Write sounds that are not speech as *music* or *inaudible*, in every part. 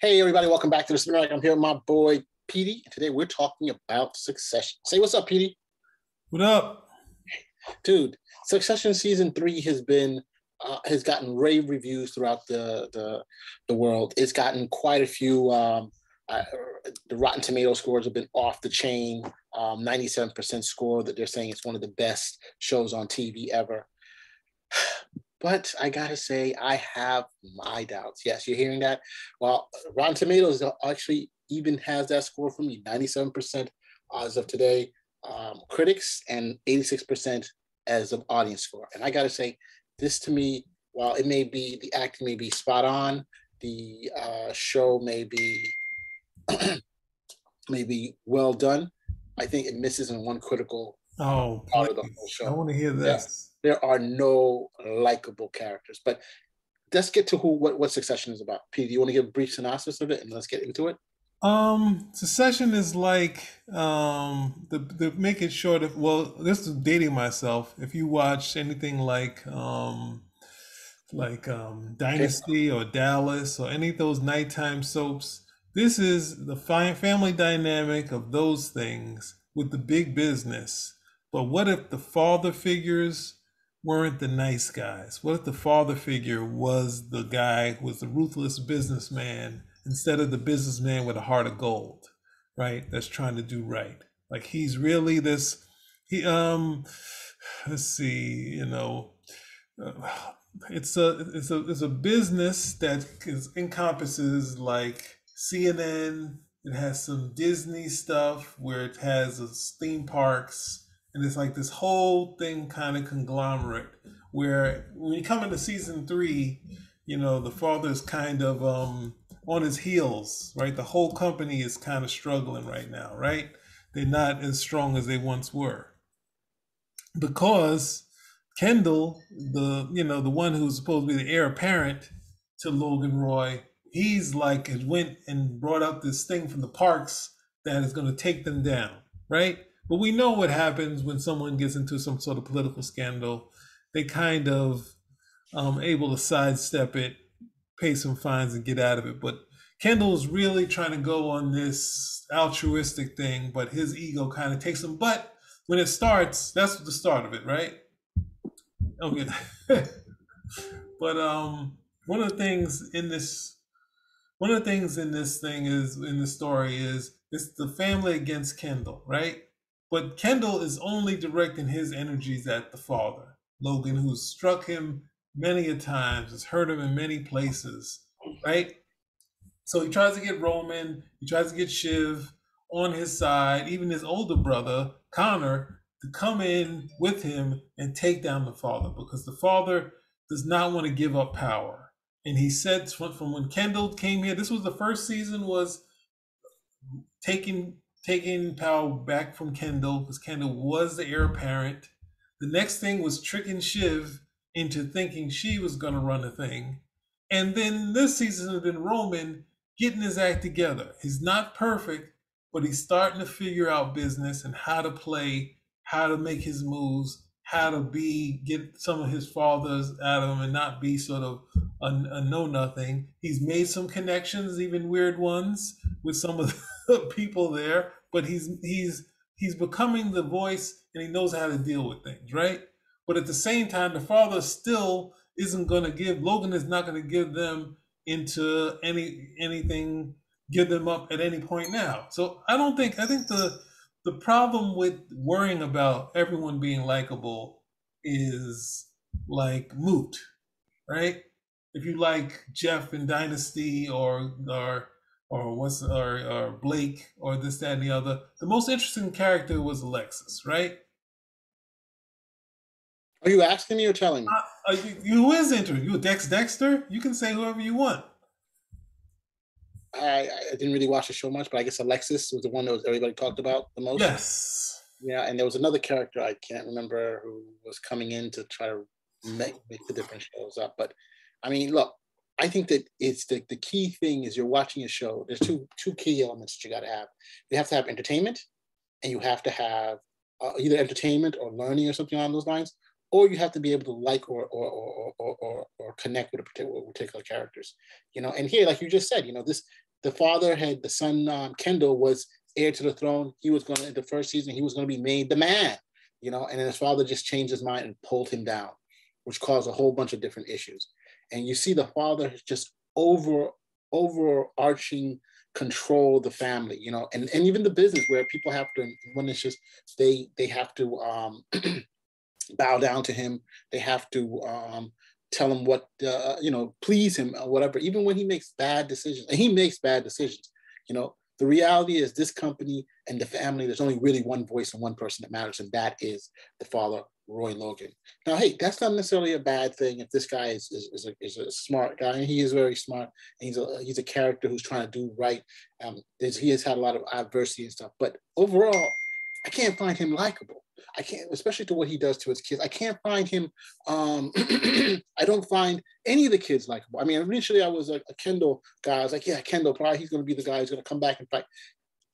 Hey, everybody, welcome back to the Spin I'm here with my boy Petey. Today we're talking about Succession. Say what's up, Petey. What up? Dude, Succession season three has been uh, has gotten rave reviews throughout the, the the world. It's gotten quite a few. Um, uh, the Rotten Tomato scores have been off the chain. Um, 97% score that they're saying it's one of the best shows on TV ever. But I gotta say, I have my doubts. Yes, you're hearing that. Well, Rotten Tomatoes actually even has that score for me 97% as of today, um, critics, and 86% as of audience score. And I gotta say, this to me, while it may be the acting may be spot on, the uh, show may be *clears throat* maybe well done. I think it misses in one critical oh, part of the whole show. I want to hear this there are no likable characters. But let's get to who what, what Succession is about. Pete, do you want to give a brief synopsis of it and let's get into it? Um, Succession is like um the the make it short of well, this is dating myself. If you watch anything like um like um Dynasty or Dallas or any of those nighttime soaps, this is the family dynamic of those things with the big business. But what if the father figures weren't the nice guys? What if the father figure was the guy, who was the ruthless businessman instead of the businessman with a heart of gold, right? That's trying to do right. Like he's really this, he, um, let's see, you know, uh, it's a, it's a, it's a business that is, encompasses like CNN, it has some Disney stuff where it has theme parks, and it's like this whole thing kind of conglomerate where when you come into season three, you know, the father's kind of um on his heels, right? The whole company is kind of struggling right now, right? They're not as strong as they once were. Because Kendall, the you know, the one who's supposed to be the heir apparent to Logan Roy, he's like has went and brought up this thing from the parks that is going to take them down, right? But we know what happens when someone gets into some sort of political scandal. They kind of um, able to sidestep it, pay some fines, and get out of it. But Kendall's really trying to go on this altruistic thing, but his ego kind of takes him. But when it starts, that's the start of it, right? Okay. *laughs* but um, one of the things in this, one of the things in this thing is in the story is it's the family against Kendall, right? But Kendall is only directing his energies at the father, Logan, who's struck him many a times, has hurt him in many places, right? So he tries to get Roman, he tries to get Shiv on his side, even his older brother, Connor, to come in with him and take down the father because the father does not want to give up power. And he said from when Kendall came here, this was the first season was taking taking power back from Kendall because Kendall was the heir apparent. The next thing was tricking Shiv into thinking she was going to run the thing. And then this season has been Roman getting his act together. He's not perfect, but he's starting to figure out business and how to play, how to make his moves, how to be, get some of his fathers out of him and not be sort of a, a know nothing. He's made some connections, even weird ones, with some of *laughs* the people there but he's he's he's becoming the voice and he knows how to deal with things, right? But at the same time, the father still isn't going to give Logan is not going to give them into any anything, give them up at any point now. So I don't think I think the the problem with worrying about everyone being likable is like moot, right? If you like Jeff in Dynasty or or or what's or, or Blake or this, that, and the other. The most interesting character was Alexis, right? Are you asking me or telling me? Uh, you, you is interesting. You Dex Dexter? You can say whoever you want. I, I didn't really watch the show much, but I guess Alexis was the one that was everybody talked about the most. Yes. Yeah, and there was another character I can't remember who was coming in to try to make, make the different shows up. But I mean, look, I think that it's the, the key thing is you're watching a show. There's two two key elements that you got to have. You have to have entertainment, and you have to have uh, either entertainment or learning or something along those lines, or you have to be able to like or or or or, or, or connect with a particular, particular characters. You know, and here, like you just said, you know, this the father had the son um, Kendall was heir to the throne. He was going to the first season. He was going to be made the man, you know. And then his father just changed his mind and pulled him down, which caused a whole bunch of different issues. And you see the father just over overarching control the family, you know, and, and even the business where people have to when it's just they they have to um, *clears throat* bow down to him. They have to um, tell him what uh, you know, please him or whatever. Even when he makes bad decisions, and he makes bad decisions, you know. The reality is, this company and the family. There's only really one voice and one person that matters, and that is the father, Roy Logan. Now, hey, that's not necessarily a bad thing if this guy is, is, is, a, is a smart guy, and he is very smart. he's a he's a character who's trying to do right. Um, he has had a lot of adversity and stuff, but overall, I can't find him likable. I can't, especially to what he does to his kids. I can't find him. Um, *clears throat* I don't find any of the kids likable. I mean, initially I was a, a Kendall guy. I was like, yeah, Kendall, probably he's going to be the guy who's going to come back and fight.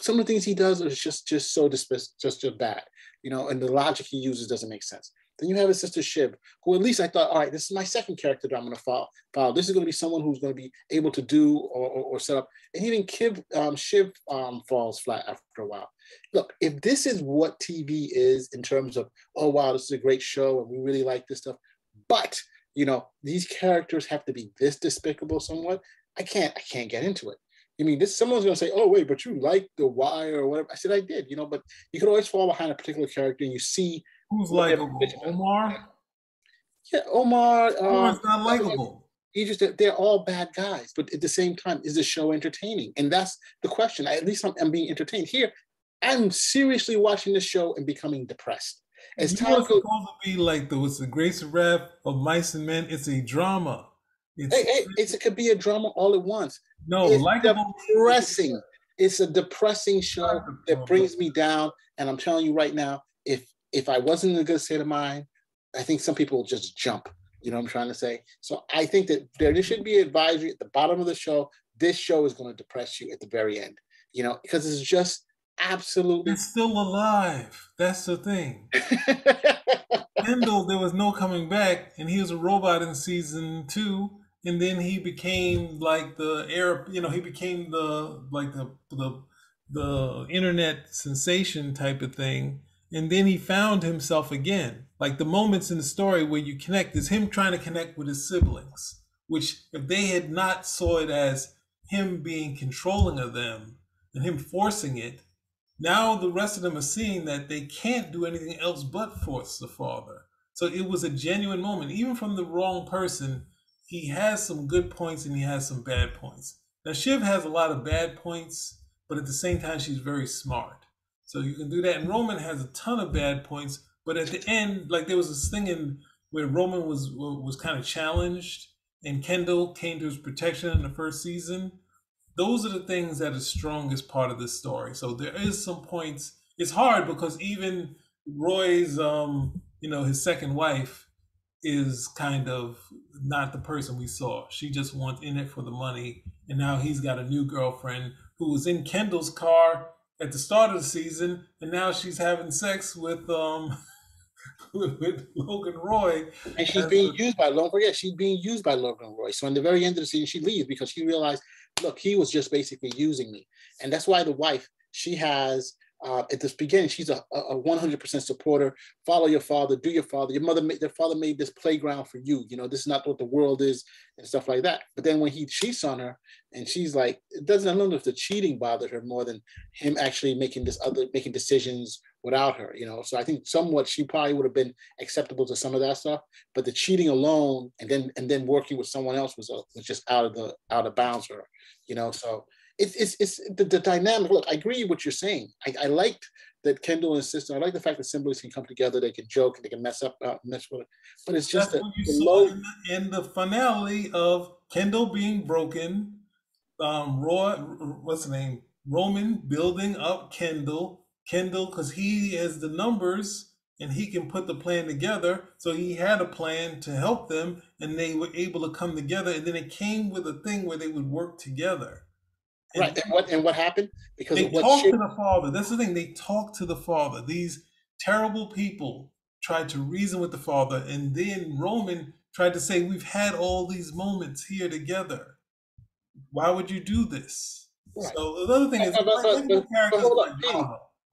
Some of the things he does is just just so just just bad, you know. And the logic he uses doesn't make sense. Then you have his sister Shiv, who at least I thought, all right, this is my second character that I'm going to follow. follow. This is going to be someone who's going to be able to do or, or, or set up. And even Kiv, um, Shiv um, falls flat after a while. Look, if this is what TV is in terms of, oh, wow, this is a great show and we really like this stuff, but, you know, these characters have to be this despicable somewhat, I can't, I can't get into it. I mean, this someone's gonna say, "Oh, wait, but you like the wire or whatever." I said I did, you know, but you can always fall behind a particular character, and you see Who's likable? Omar? Yeah, Omar. Omar's uh, not likable. You just they're all bad guys, but at the same time, is the show entertaining? And that's the question. At least I'm, I'm being entertained here. I'm seriously watching this show and becoming depressed. As time goes, supposed to be like the what's the Grace Rap of Mice and Men. It's a drama. It's, hey, hey, it's, it could be a drama all at once. No, it's likable. depressing. It's a depressing show that brings me down. And I'm telling you right now, if if I wasn't in a good state of mind, I think some people will just jump. You know what I'm trying to say? So I think that there should be advisory at the bottom of the show. This show is going to depress you at the very end, you know, because it's just absolutely. It's still alive. That's the thing. *laughs* Kendall, there was no coming back, and he was a robot in season two, and then he became like the air. You know, he became the like the the the internet sensation type of thing and then he found himself again. Like the moments in the story where you connect is him trying to connect with his siblings, which if they had not saw it as him being controlling of them and him forcing it, now the rest of them are seeing that they can't do anything else but force the father. So it was a genuine moment, even from the wrong person. He has some good points and he has some bad points. Now Shiv has a lot of bad points, but at the same time she's very smart. So you can do that. And Roman has a ton of bad points, but at the end, like there was this thing in where Roman was was kind of challenged, and Kendall came to his protection in the first season. Those are the things that are strongest part of this story. So there is some points. It's hard because even Roy's, um, you know, his second wife is kind of not the person we saw. She just wants in it for the money, and now he's got a new girlfriend who was in Kendall's car at the start of the season, and now she's having sex with um *laughs* with, Logan Roy. And she's being used by don't forget she's being used by Logan Roy. So in the very end of the season, she leaves because she realized, look, he was just basically using me, and that's why the wife she has uh, at this beginning, she's a, a 100% supporter. Follow your father, do your father. Your mother, made, their father made this playground for you. You know, this is not what the world is and stuff like that. But then when he cheats on her and she's like, it doesn't, I don't know if the cheating bothered her more than him actually making this other, making decisions without her, you know? So I think somewhat she probably would have been acceptable to some of that stuff, but the cheating alone and then, and then working with someone else was, a, was just out of the, out of bounds for her, you know? So it's it's, it's the, the dynamic. Look, I agree with what you're saying. I, I liked that Kendall and sister. I like the fact that siblings can come together. They can joke and they can mess up, uh, mess with it. But it's just That's what you saw low... in, the, in the finale of Kendall being broken. Um, Roy, what's the name? Roman building up Kendall. Kendall, because he has the numbers and he can put the plan together. So he had a plan to help them, and they were able to come together. And then it came with a thing where they would work together. Right. And what and what happened? Because they talk to the father. That's the thing. They talk to the father. These terrible people tried to reason with the father, and then Roman tried to say, "We've had all these moments here together. Why would you do this?" Right. So the other thing is, but, but, but, but hold up, Petey,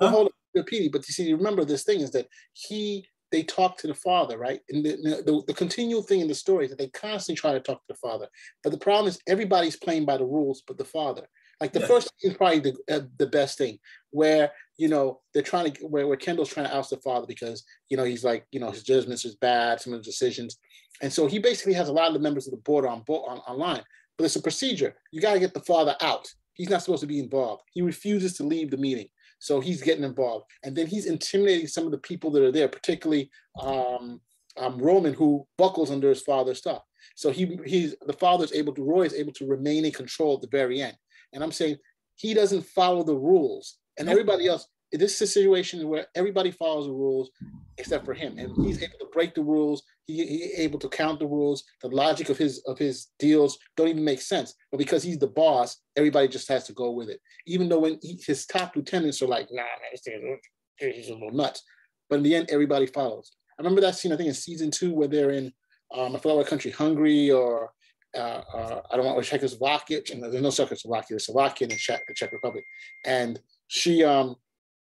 huh? hold up, Petey. But you see, remember this thing is that he they talk to the father, right? And the, the, the, continual thing in the story is that they constantly try to talk to the father. But the problem is everybody's playing by the rules, but the father. Like the yeah. first is probably the, uh, the best thing, where you know they're trying to where, where Kendall's trying to oust the father because you know he's like you know his judgments is bad, some of the decisions, and so he basically has a lot of the members of the board on board on online. But it's a procedure. You got to get the father out. He's not supposed to be involved. He refuses to leave the meeting. So he's getting involved. And then he's intimidating some of the people that are there, particularly um, um, Roman, who buckles under his father's stuff. So he he's the father's able to, Roy is able to remain in control at the very end. And I'm saying he doesn't follow the rules. And everybody else, this is a situation where everybody follows the rules except for him. And he's able to break the rules. He, he's able to count the rules. The logic of his of his deals don't even make sense. But because he's the boss, everybody just has to go with it. Even though when he, his top lieutenants are like, nah, man, he's a little nuts. But in the end, everybody follows. I remember that scene, I think in season two, where they're in, um, I forgot what country, Hungary or uh, uh, I don't want to Czechoslovakia. There's no Czechoslovakia, there's Slovakia and Czech, the Czech Republic. And she um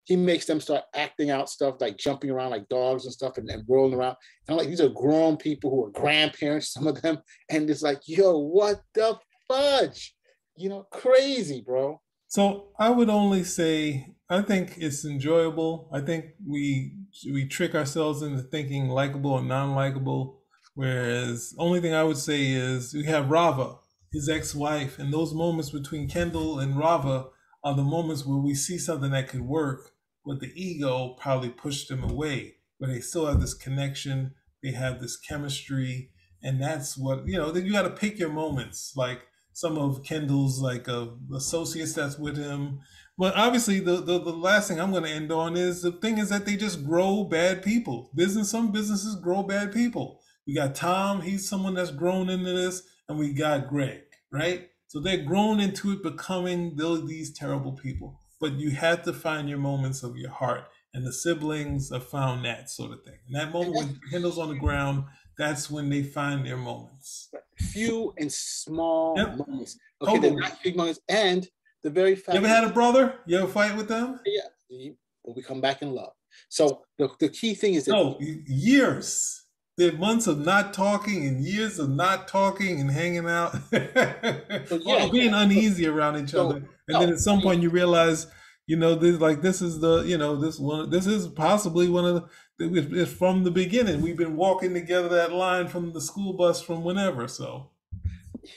he makes them start acting out stuff like jumping around like dogs and stuff and, and rolling around. And I'm like, these are grown people who are grandparents, *laughs* some of them. And it's like, yo, what the fudge? You know, crazy, bro. So I would only say I think it's enjoyable. I think we we trick ourselves into thinking likable and non-likable. Whereas only thing I would say is we have Rava, his ex-wife, and those moments between Kendall and Rava are the moments where we see something that could work, but the ego probably pushed them away. But they still have this connection, they have this chemistry, and that's what you know. Then you got to pick your moments, like some of Kendall's like uh, associates that's with him. But obviously, the, the the last thing I'm going to end on is the thing is that they just grow bad people. Business, some businesses grow bad people. We got Tom; he's someone that's grown into this, and we got Greg, right? So they're grown into it, becoming these terrible people. But you have to find your moments of your heart. And the siblings have found that sort of thing. And that moment when Kendall's on the ground, that's when they find their moments. Few and small yep. moments. Oh. Okay, totally. they're not big moments. And the very fact. You ever had a brother? You ever fight with them? Yeah. But we come back in love. So the, the key thing is that. No, years. There months of not talking and years of not talking and hanging out, *laughs* yeah, being yeah. uneasy around each other, and no, then at some point you realize, you know, this like this is the you know this one this is possibly one of the it's from the beginning. We've been walking together that line from the school bus from whenever. So,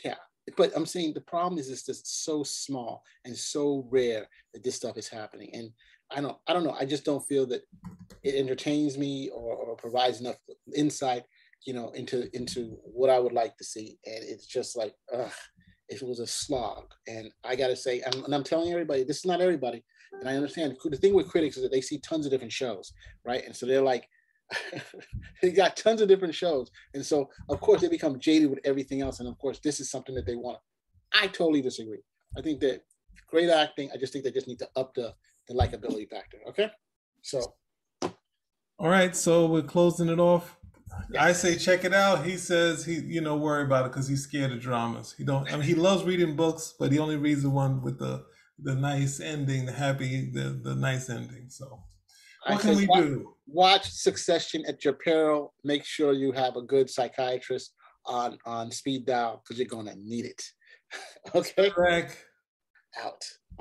yeah, but I'm saying the problem is it's just so small and so rare that this stuff is happening, and I don't I don't know. I just don't feel that it entertains me or, or provides enough insight, you know, into into what I would like to see. And it's just like, ugh, if it was a slog. And I gotta say, I'm, and I'm telling everybody, this is not everybody. And I understand the thing with critics is that they see tons of different shows, right? And so they're like, *laughs* they got tons of different shows. And so of course they become jaded with everything else. And of course, this is something that they want. I totally disagree. I think that great acting. I just think they just need to up the the likability factor. Okay, so. All right, so we're closing it off. I say check it out. He says he, you know, worry about it because he's scared of dramas. He don't. I mean, he loves reading books, but he only reads the one with the the nice ending, the happy, the the nice ending. So, what I can we watch, do? Watch Succession at your peril. Make sure you have a good psychiatrist on on speed dial because you're gonna need it. *laughs* okay. Correct. Out.